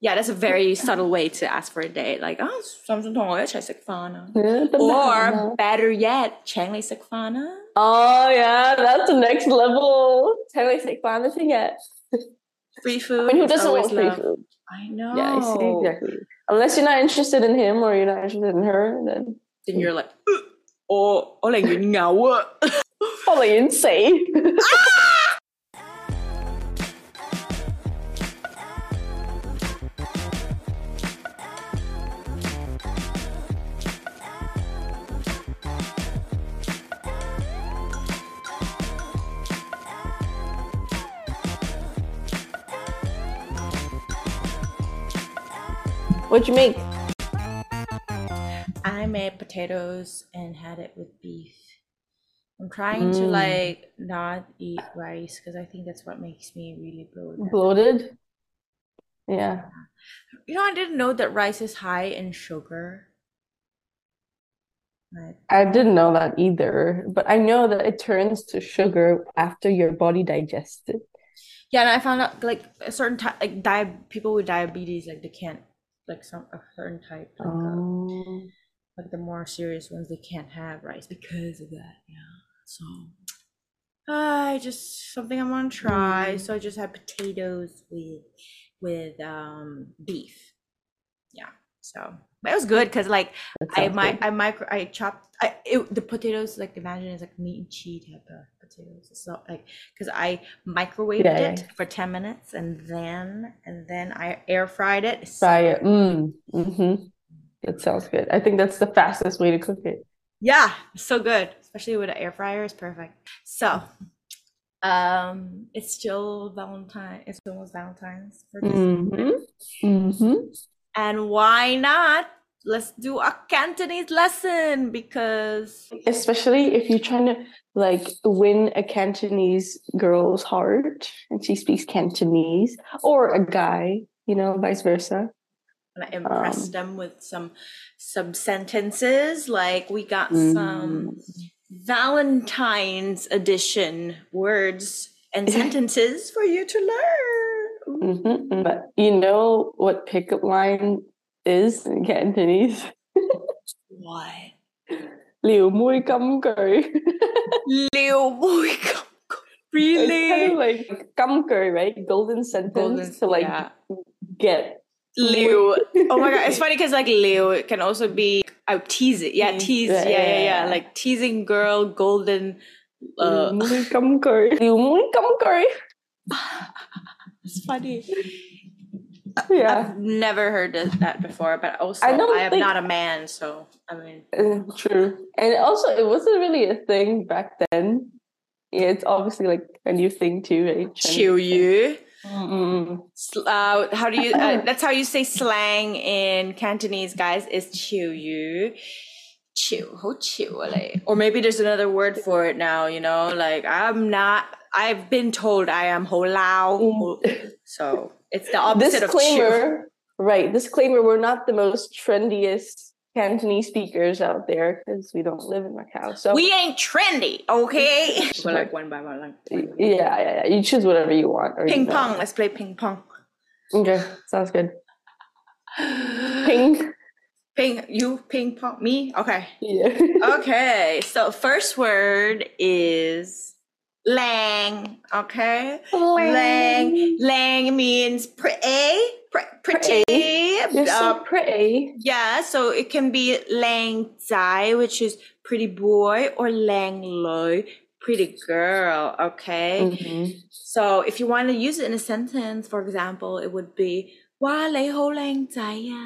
Yeah, that's a very subtle way to ask for a date. Like, oh, 想唔想同我一齐食饭啊？ Yeah, Or better yet, 请你食饭啊？ oh yeah, that's the next level. 请你食饭先嘅。 Free I food. mean, who is doesn't want always free love. food? I know. Yeah, I see exactly. Unless you're not interested in him or you're not interested in her, then Then you're like, "Uh, 我我宁愿呕啊！我宁愿死。 What'd you make? I made potatoes and had it with beef. I'm trying to Mm. like not eat rice because I think that's what makes me really bloated. Bloated? Yeah. You know, I didn't know that rice is high in sugar. I didn't know that either, but I know that it turns to sugar after your body digests it. yeah, and I found out like a certain type, like di- people with diabetes, like they can't, like some a certain type, like, uh, Oh. like the more serious ones, they can't have rice because of that. Yeah, so I just something I want to try. Mm. So I just had potatoes with with um beef. Yeah, so but it was good because like I good. I micro I chopped I it, the potatoes like imagine it's like meat and cheese type of potatoes. It's not like because I microwaved Yeah, yeah, it for ten minutes and then and then I air fried it. So Fry it. Mm. Mm-hmm. That sounds good. I think that's the fastest way to cook it. Yeah, so good, especially with an air fryer. It's perfect. So, um, it's still Valentine. It's almost Valentine's for this Mm-hmm. Mm-hmm. And why not? Let's do a Cantonese lesson because Especially if you're trying to like win a Cantonese girl's heart and she speaks Cantonese, or a guy, you know, vice versa. I impress Um, them with some some sentences. Like we got Mm. some Valentine's edition words and sentences for you to learn. Hmm But you know what pickup line is in Cantonese? What? Liu mui cử. Liu Mui Gum Gum. It's kind of like cử, right? Golden sentence Golden, to like yeah. get. Liu. Oh my god, it's funny because like Liu it can also be oh tease it. Yeah, Mm, tease. yeah, Yeah, yeah, yeah, yeah. Like teasing girl, golden. Liu Uh, mui kim. Liu mui kim it's funny. Yeah. I've never heard that before, but also I I, am think- not a man, so I mean, Uh, true. And also, it wasn't really a thing back then. Yeah, it's obviously like a new thing too, right? chill you. Mm-mm. Uh, how do you? Uh, that's how you say slang in Cantonese, guys. Is chill you. Chill, ho chill like. Or maybe there's another word for it now. You know, like I'm not. I've been told I am ho lao, mm. ho- so it's the opposite of chill. Disclaimer, right? Disclaimer: We're not the most trendiest Cantonese speakers out there because we don't live in Macau. So We ain't trendy, okay? We're like one by one, like one yeah, yeah, yeah. You choose whatever you want. Or you ping don't. pong. Let's play ping pong. Okay, sounds good. Ping. Ping. You ping pong. Me. Okay. Yeah. Okay. So first word is Lang, okay? Lang. Lang, means pretty, pretty. You're so uh, pretty. Yeah, so it can be lang zai, which is pretty boy, or lang loi, pretty girl, okay? Mm-hmm. So if you want to use it in a sentence, for example, it would be, wa lấy hô lang zai ya.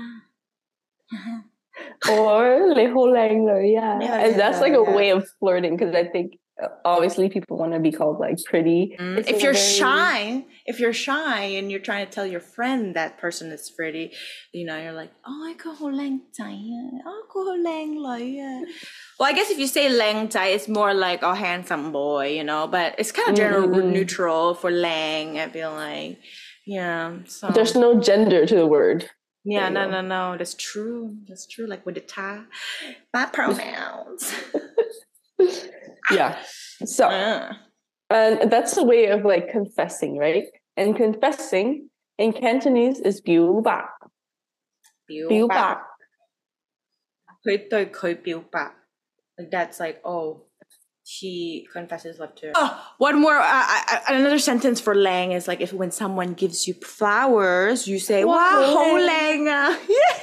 or lấy hô lang lo, ya. And that's like a way of flirting because I think obviously people want to be called like pretty. Mm. If you're very... shy, if you're shy and you're trying to tell your friend that person is pretty, you know, you're like, oh, I go lang tai. Oh, go lang Well, I guess if you say lang tai, it's more like oh handsome boy, you know, but it's kind of general mm. neutral for lang. I feel like, yeah. So there's no gender to the word. Yeah, no, no, no. That's true. That's true. Like with the tie, my pronouns. Yeah. So Uh, and that's a way of like confessing, right? And confessing in Cantonese is 表白,表白.佢对佢表白. Like that's like, oh, she confesses love to her. Oh, one more, uh, uh, another sentence for lang is like if when someone gives you flowers, you say, wow, Wow, ho lang." lang ah." Yeah.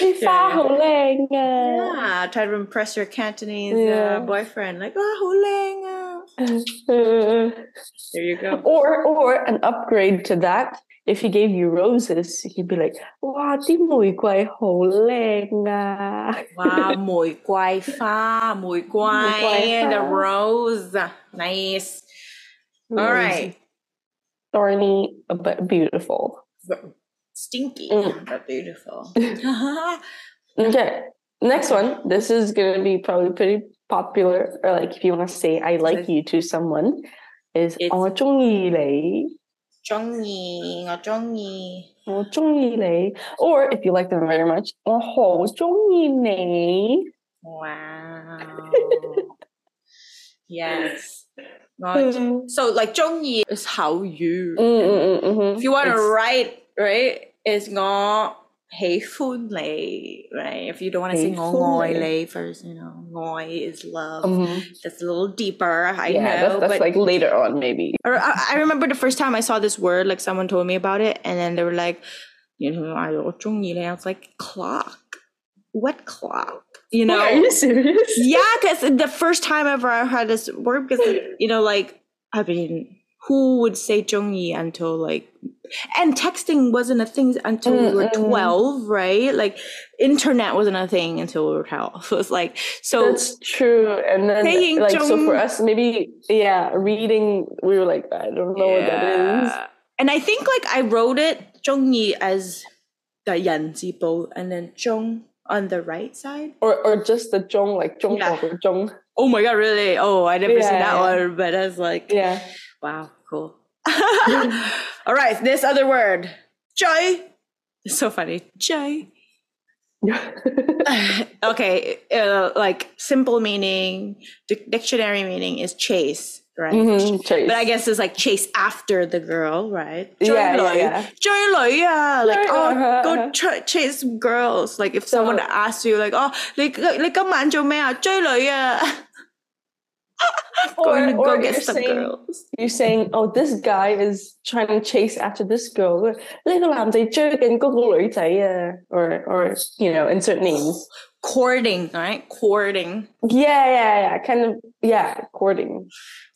they far holeng. Yeah, try to impress your Cantonese uh, yeah. uh, boyfriend. Like, ah, oh, holeng. There you go. Or, or an upgrade to that. If he gave you roses, he'd be like, "Wow, tí mùi quay hổ lên à." Wow, mùi quay pha, mùi guai and a rose, nice. All right, thorny but beautiful Stinky, Mm. but beautiful. Okay. Next one. This is gonna be probably pretty popular, or like if you want to say I like you to someone, is It's- 我中意你，中意，我中意。我中意你。Or if you like them very much, 我好中意你。 Wow. yes. Not- so like 中意 is how you. 嗯嗯嗯嗯哼 If you want to It's- write, right, is 我喜欢你, right? If you don't want to say 喜欢我爱你。你 first, you know, 爱 is love. Mhm. That's a little deeper, I yeah, know. that's, that's but like later on, maybe. Or I, I remember the first time I saw this word, like someone told me about it, and then they were like, you know, I was like, clock. What clock? You know? Are you serious? yeah, because the first time ever I heard this word, because, you know, like, I mean, who would say Zhongyi until like, and texting wasn't a thing until mm, we were 12, right? Like, internet wasn't a thing until we were 12. So it's like, so. That's true. And then, like, Zhong- so for us, maybe, yeah, reading, we were like, I don't know yeah. what that is. And I think, like, I wrote it Zhongyi as the Yan Zibo and then Zhong on the right side. Or, or just the Zhong, like Zhong yeah. Zhong. Oh my God, really? Oh, I never yeah, seen that yeah. one, but that's like. Yeah wow, cool. All right, this other word, joy. It's so funny, joy. okay, uh, like simple meaning, dic- dictionary meaning is chase, right? Mhm, chase. But I guess it's like chase after the girl, right? Yeah, yeah, 追女， yeah. 追女啊, like 追女， oh, uh-huh, go uh-huh. ch- chase girls. Like if So- someone asks you, like, oh, 你你今晚做咩啊？追女啊 going or, to go get some saying, girls. You're saying, oh, this guy is trying to chase after this girl. Uh, or, or you know, insert names. Courting, right? Courting. Yeah, yeah, yeah. Kind of, yeah, courting.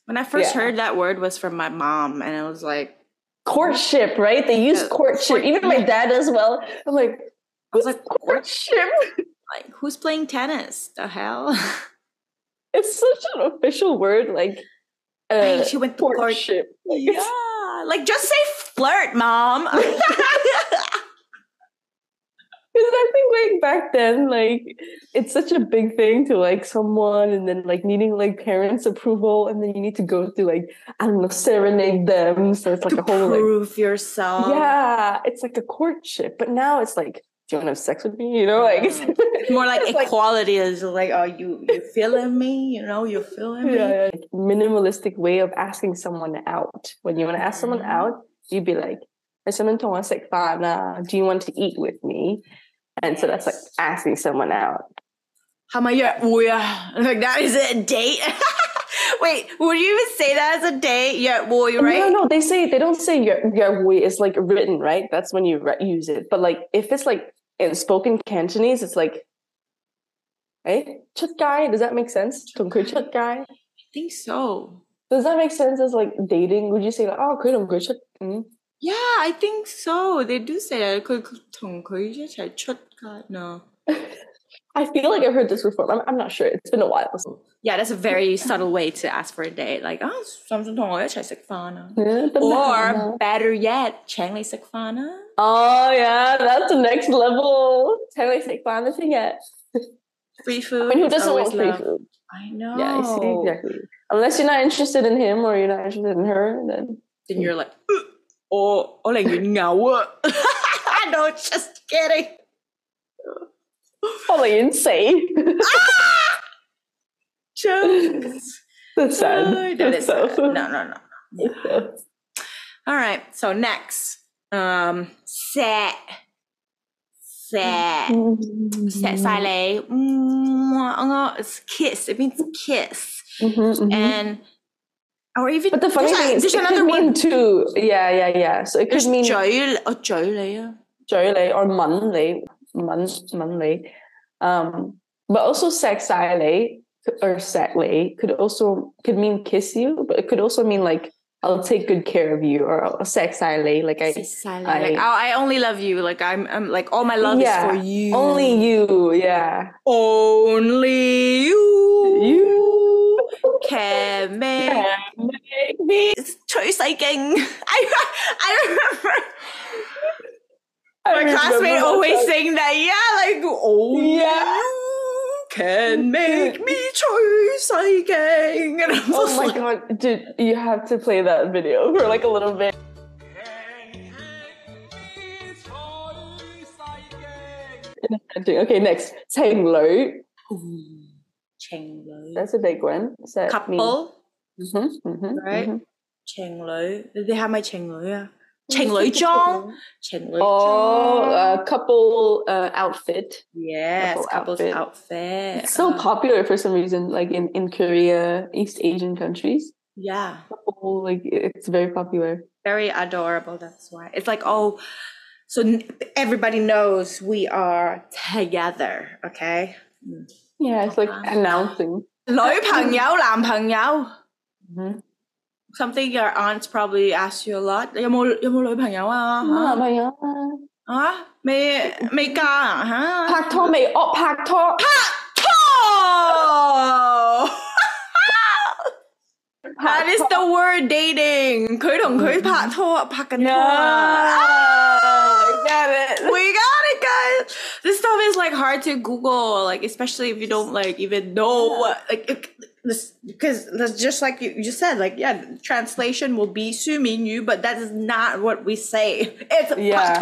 When I first yeah. heard that word was from my mom, and I was like, courtship, right? They use courtship. courtship. Even my dad as well. I'm like, I was like, courtship. Like, who's playing tennis? The hell? It's such an official word, like uh, she went to court. courtship. Like, yeah, like just say flirt, mom. Because I think like back then, like it's such a big thing to like someone and then like needing like parents' approval and then you need to go through like I don't know, serenade them. So it's like to a whole like prove yourself. Yeah, it's like a courtship. But now it's like, do you want to have sex with me? You know, like mm. it's more like it's equality like, is like, oh, you you feeling me? You know, you're feeling yeah, me. Minimalistic way of asking someone out. When you want to ask someone mm. out, you'd be like, uh, do you want to eat with me? And so that's like asking someone out. How about your yeah? Like that is it a date? Wait, would you even say that as a date? Yeah, boy, right? No, no, they say they don't say yeah, yeah, boy. It's like written, right? That's when you re- use it. But like if it's like and spoken Cantonese, it's like, eh? hey, Chut guy, does that make sense? Tongkui Chut guy? I think so. Does that make sense as like dating? Would you say like, oh, kui tongkui Chut? Mm? Yeah, I think so. They do say that. Kui Chut guy. No. I feel like I've heard this before. I'm, I'm not sure. It's been a while. So. Yeah, that's a very subtle way to ask for a date. Like, oh, Samson Tong, fana. Or better yet, Chang Lei fana. Oh yeah, that's the next level. Chang Lei fana thing yet. Free food. I mean, who doesn't want free love. food? I know. Yeah, I see exactly. Unless you're not interested in him or you're not interested in her, then then you're like, mm, oh, oh, like you know No, just kidding. Probably insane. Ah! jokes. That's sad. Uh, no, That's sad. No, no, no. Yeah. All right. So next, um, set, set, set mm-hmm. sile. Oh, it's kiss. It means kiss. Mm-hmm, mm-hmm. And or even but the funny thing is, it another could mean one too. Yeah, yeah, yeah. So it there's could mean joyle or oh, joyle, yeah. Joyle or manly, man, manly. Um, but also sex sexile or sadly could also could mean kiss you, but it could also mean like I'll take good care of you or sexily like I. I like I, oh, I only love you like I'm, I'm like all my love yeah, is for you. only you yeah. Only you. You. Can make, me choice making I I remember I my remember classmate always saying that yeah like oh yeah can make me true psyching. And I'm oh my like, god, dude, you have to play that video for like a little bit. Okay, next. Cheng Lu. Cheng That's a big one. So Couple. Mm-hmm, mm-hmm, right? Mm-hmm. They have my Cheng yeah. 情侣装，情侣 Oh, 装 a couple uh, outfit. Yes, couple couples outfit. outfit. It's so Uh, popular for some reason, like in, in Korea, East Asian countries. yeah, Couple, like it's very popular. very adorable. That's why it's like oh, so n- everybody knows we are together. Okay. Yeah, it's like Okay. announcing. 女朋友、男朋友 Mhm. something your aunts probably ask you a lot. 有冇有冇女朋友啊？男朋友啊。啊，未未嫁啊？吓？拍拖未？哦，拍拖。拖 That is the word dating. 佢同佢拍拖，拍紧拖啊。 Yeah, get it. We got it, guys. This stuff is like hard to Google, like especially if you don't like even know what like it- this because that's just like you, you said like yeah translation will be sumin you but that is not what we say. It's yeah.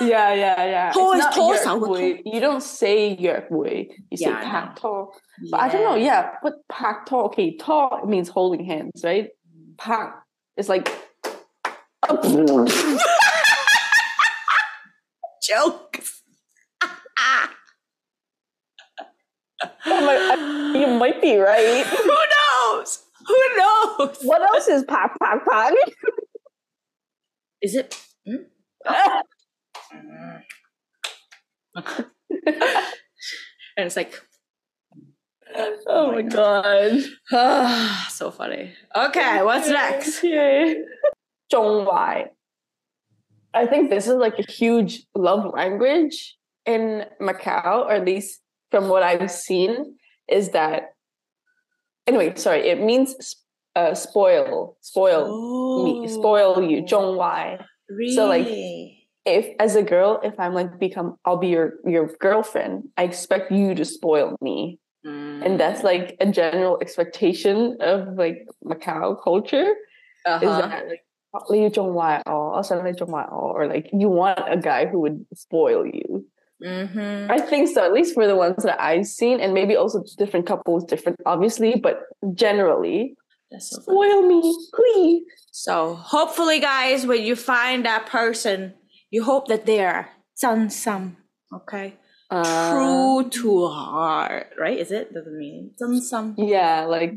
yeah yeah yeah. It's it's not not you don't say way. You yeah, say pak but yeah. i don't know yeah but pak to okay talk means holding hands right? Pak it's like jokes like, you might be right. Who knows? Who knows? What else is pop pop pop? is it? Hmm? And it's like, oh, my god, so funny. Okay, what's next? Yay. Zhongwai. I think this is like a huge love language in Macau, or at least from what I've seen, is that anyway, sorry, it means uh, spoil, spoil me, spoil you, 中外. Really? So, like, If as a girl, if I'm like become I'll be your your girlfriend, I expect you to spoil me. And that's like a general expectation of like Macau culture is uh-huh. that like 你要中坏我，我想你中坏我, or like you want a guy who would spoil you. Mm-hmm. I think so, at least for the ones that I've seen, and maybe also different couples, different obviously, but generally. So spoil me, please. So hopefully, guys, when you find that person, you hope that they are some, okay? Uh, True um, to heart, right? Is it? Doesn't mean some. Yeah, like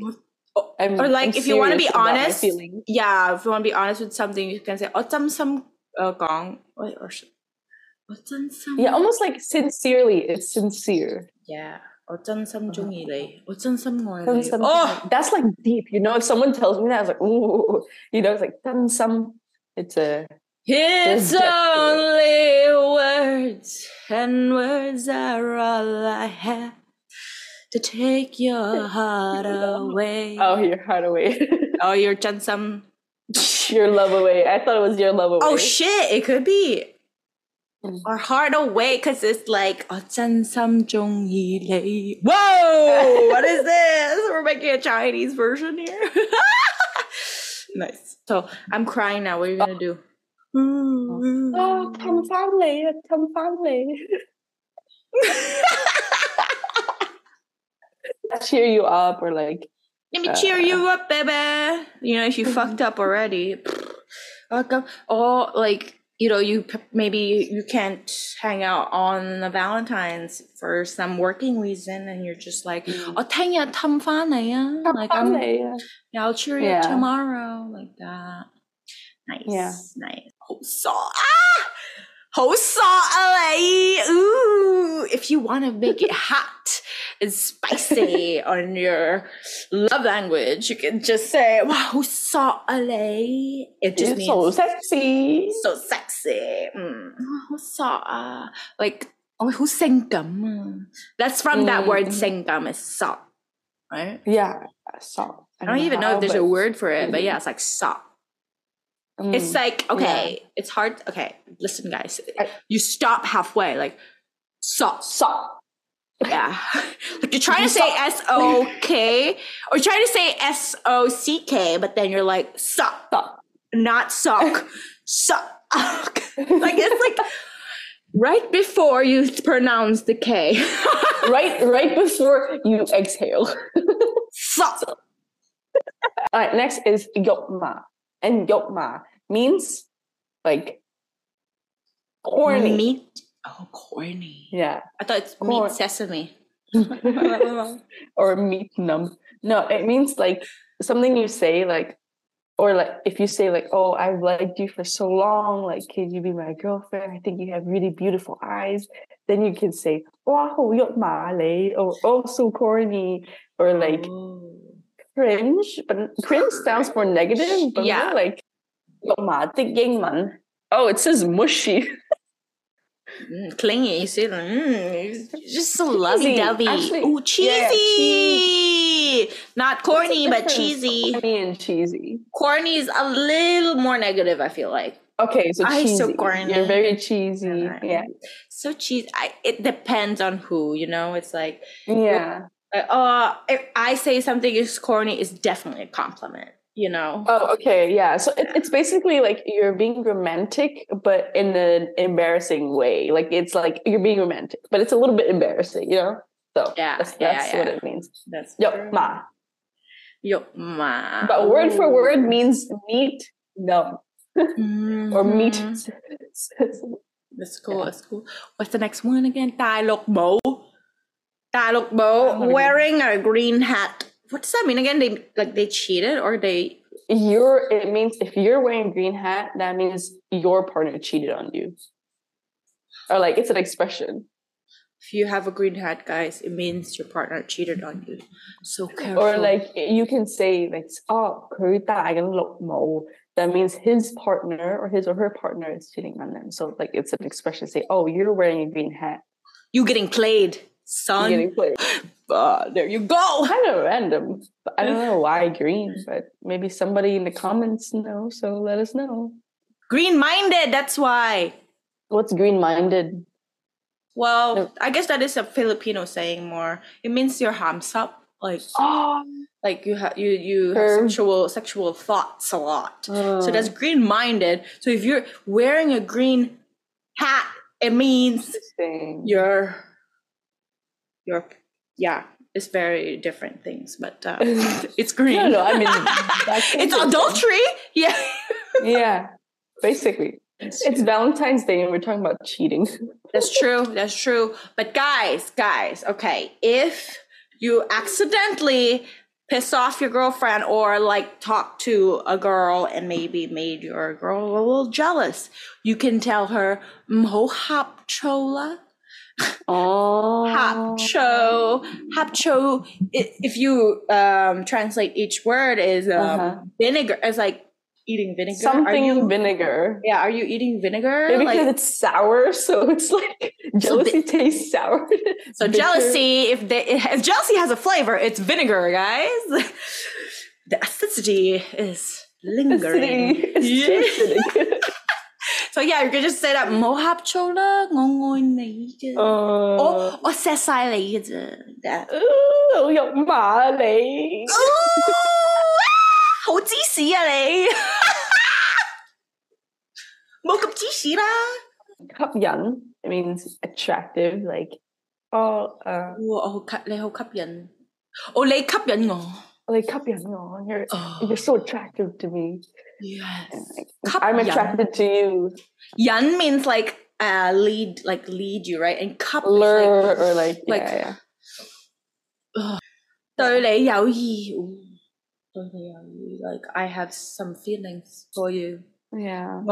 oh, I'm, or like I'm if you want to be honest, yeah, if you want to be honest with something, you can say oh, "otam sam uh, gong" or 어쩐 Yeah, almost like sincerely. It's sincere. Yeah. 어쩐삼 종이 uh-huh. Oh, that's like deep. You know, if someone tells me that, I was like, ooh, you know, it's like 딴삼. It's a. his only words, and words are all I have to take your heart away. Oh, your heart away. oh, your chen some. your love away. I thought it was your love oh, away. Oh shit! It could be our heart away because it's like oh, whoa! What is this? We're making a chinese version here. Nice. So i'm crying now. What are you gonna do? Oh come family come family cheer you up or like let me uh, cheer you up baby. You know if you fucked up already. Oh like you know, you p- maybe you can't hang out on the Valentine's for some working reason, and you're just like, Mm. 我听日氹返你啊 like I'm, 你啊 yeah, I'll cheer you Yeah. tomorrow, like that. Nice, Yeah. nice. 好傻啊！好傻啊你！Ooh, if you want to make it hot is spicy on your love language, you can just say, wow, so LA. It just it's means so sexy. So sexy. Mm. So, uh, like, oh, who's? That's from mm. that word mm. sengam is salt, right? Yeah, salt. I don't, I don't even how, know if there's a word for it, mm. but yeah, it's like salt. Mm. It's like, okay, yeah. it's hard. Okay, listen, guys, I, you stop halfway, like, salt, salt yeah, like you're trying to say S O K, or trying to say S O C K, but then you're like suck, Stop. not suck, suck. like it's like right before you pronounce the K. right, right before you exhale. suck. All right, next is yokma, and yokma means like corny. Meat. Oh, corny. Yeah. I thought it's Cor- meat sesame. or meat numb. No, it means like something you say like or like if you say like oh i've liked you for so long like can you be my girlfriend i think you have really beautiful eyes then you can say oh, you're Malay, or oh so corny or like oh. cringe but cringe sounds more negative but yeah like oh it says mushy Mm, clingy, you see? Mm, just so lovey dovey. Ooh, yeah, cheesy! Not corny, but cheesy. Corny and cheesy. Corny is a little more negative, I feel like. Okay, so Ay, cheesy. so corny. You're very cheesy. Yeah. So cheesy. I, it depends on who, you know? It's like, Yeah. like, uh, if I say something is corny, it's definitely a compliment, you know? Oh, okay. Yeah. So it, it's basically like you're being romantic, but in an embarrassing way. Like it's like you're being romantic, but it's a little bit embarrassing, you know? So Yeah, that's, yeah, that's what it means. That's Yo, true. ma. Yo, ma. But word for word means meat, no, or meat. Mm-hmm. That's cool. That's cool. What's the next one again? Tai lok bo. Tai lok bo. Wearing a green hat what does that mean again? They like they cheated or they you're it means if you're wearing green hat, that means your partner cheated on you. Or like it's an expression. If you have a green hat, guys, it means your partner cheated on you. So careful. Or like you can say like oh mo. That means his partner or his or her partner is cheating on them. So like it's an expression say, Oh, you're wearing a green hat. You getting played. Son. getting played. Ah, there you go. Kind of random. I don't know why green, but maybe somebody in the comments know. So let us know. Green minded. That's why. What's green minded? Well, No. I guess that is a Filipino saying more. It means you're hams up. Like Oh, like you have you you have sexual sexual thoughts a lot. So Uh. that's green minded. So if you're wearing a green hat, it means you're you're yeah. It's very different things, but uh, it's green. No, no, I mean, it's adultery. Yeah. yeah, basically. It's Valentine's Day and we're talking about cheating. That's true. That's true. But guys, guys, okay, if you accidentally piss off your girlfriend or like talk to a girl and maybe made your girl a little jealous, you can tell her "Mho hap chola." Oh. Hapcho. Hapcho. If you um, translate each word is um, Uh-huh. vinegar. It's like eating vinegar. Something you, vinegar. yeah, are you eating vinegar? Maybe Like- because it's sour, so it's like jealousy tastes sour. So Bitter. jealousy, if they if jealousy has a flavor, it's vinegar, guys. The acidity is lingering. Acidity. It's Yeah. 佢继续 say 啦唔好呷醋啦我爱你啫。我我锡晒你嘅啫好肉麻啊你。好芝士啊你。冇咁芝士啦。吸引 it means attractive like 哦诶哇我好吸你好吸引。哦你吸引我。like Capiano, you're oh. you're so oh. attractive to me. Yes, like, I'm attracted to you. Yan means like uh, lead, like lead you, right? And cup lure like, or like like yeah, yeah. Like I have some feelings for you. Yeah.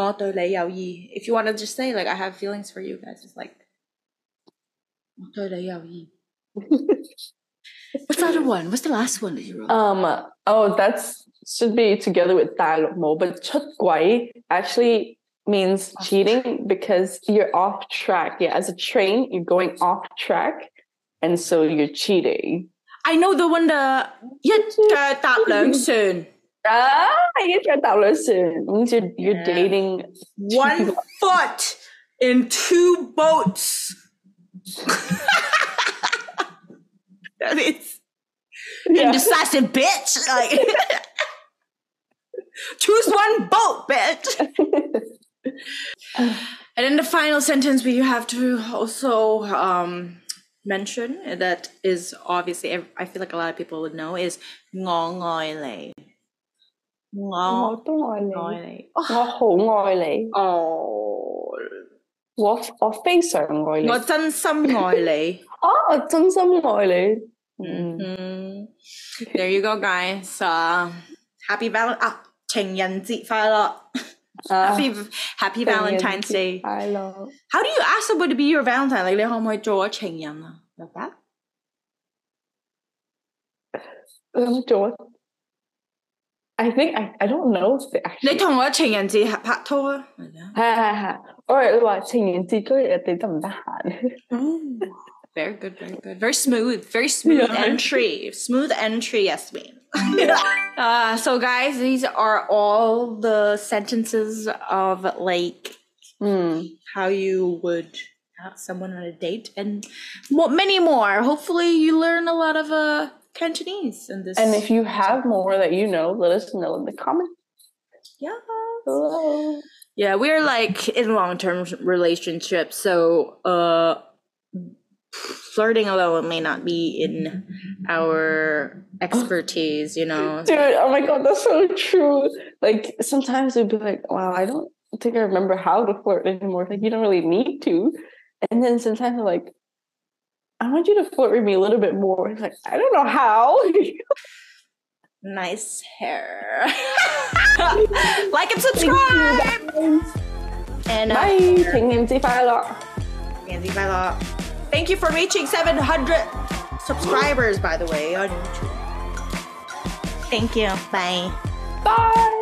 If you want to just say like I have feelings for you guys, it's like What's the other one? What's the last one that you wrote? Um. Oh, that's should be together with 大陆冇, but 出轨 actually means Off cheating because you're off track. Yeah, as a train, you're going off track, and so you're cheating. I know the one the 一脚踏两船 Ah, you tried that lesson. Means you're you're Yeah. dating. one foot in two boats. that is Yeah. indecisive, bitch. Like, choose one boat, bitch. And in the final sentence, we have to also um, mention that is obviously ev- I feel like a lot of people would know is 我爱你.我我都爱你，爱你.我好爱你， Oh. 我我非常爱你，我真心爱你。 啊，我真心爱你。嗯， Mm. There you go, guys. Uh, happy Val 啊，情人节快乐啊 Happy Happy Valentine's Day. 快乐。 How do you ask someone to be your Valentine? Like 你可唔可以做我情人啊？Like that? 咁做啊？I think I I don't know if they 你 actually 同我情人节拍拍拖啊？系啊。系系系。or 你话情人节嗰日你得唔得闲？ Ooh, very good, very good. Very smooth, very smooth Yeah. entry. Smooth entry, Yasmin. uh, so, guys, these are all the sentences of like 嗯 how you would have someone on a date and more, many more. Hopefully, you learn a lot of uh, Cantonese in this. And if you have more that you know, let us know in the comments yeah. below. Yeah, we're like in long term relationships, so uh flirting alone may not be in our expertise, you know. Dude, oh my god, that's so true. Like sometimes we'd be like, wow, I don't think I remember how to flirt anymore. Like you don't really need to. And then sometimes I'm like, I want you to flirt with me a little bit more. It's like, I don't know how. Nice hair. like and subscribe. And uh, Bye. 情人节快乐。 Nancy Viola. Thank you for reaching 700 subscribers, by the way, on YouTube. Thank you. Bye. Bye.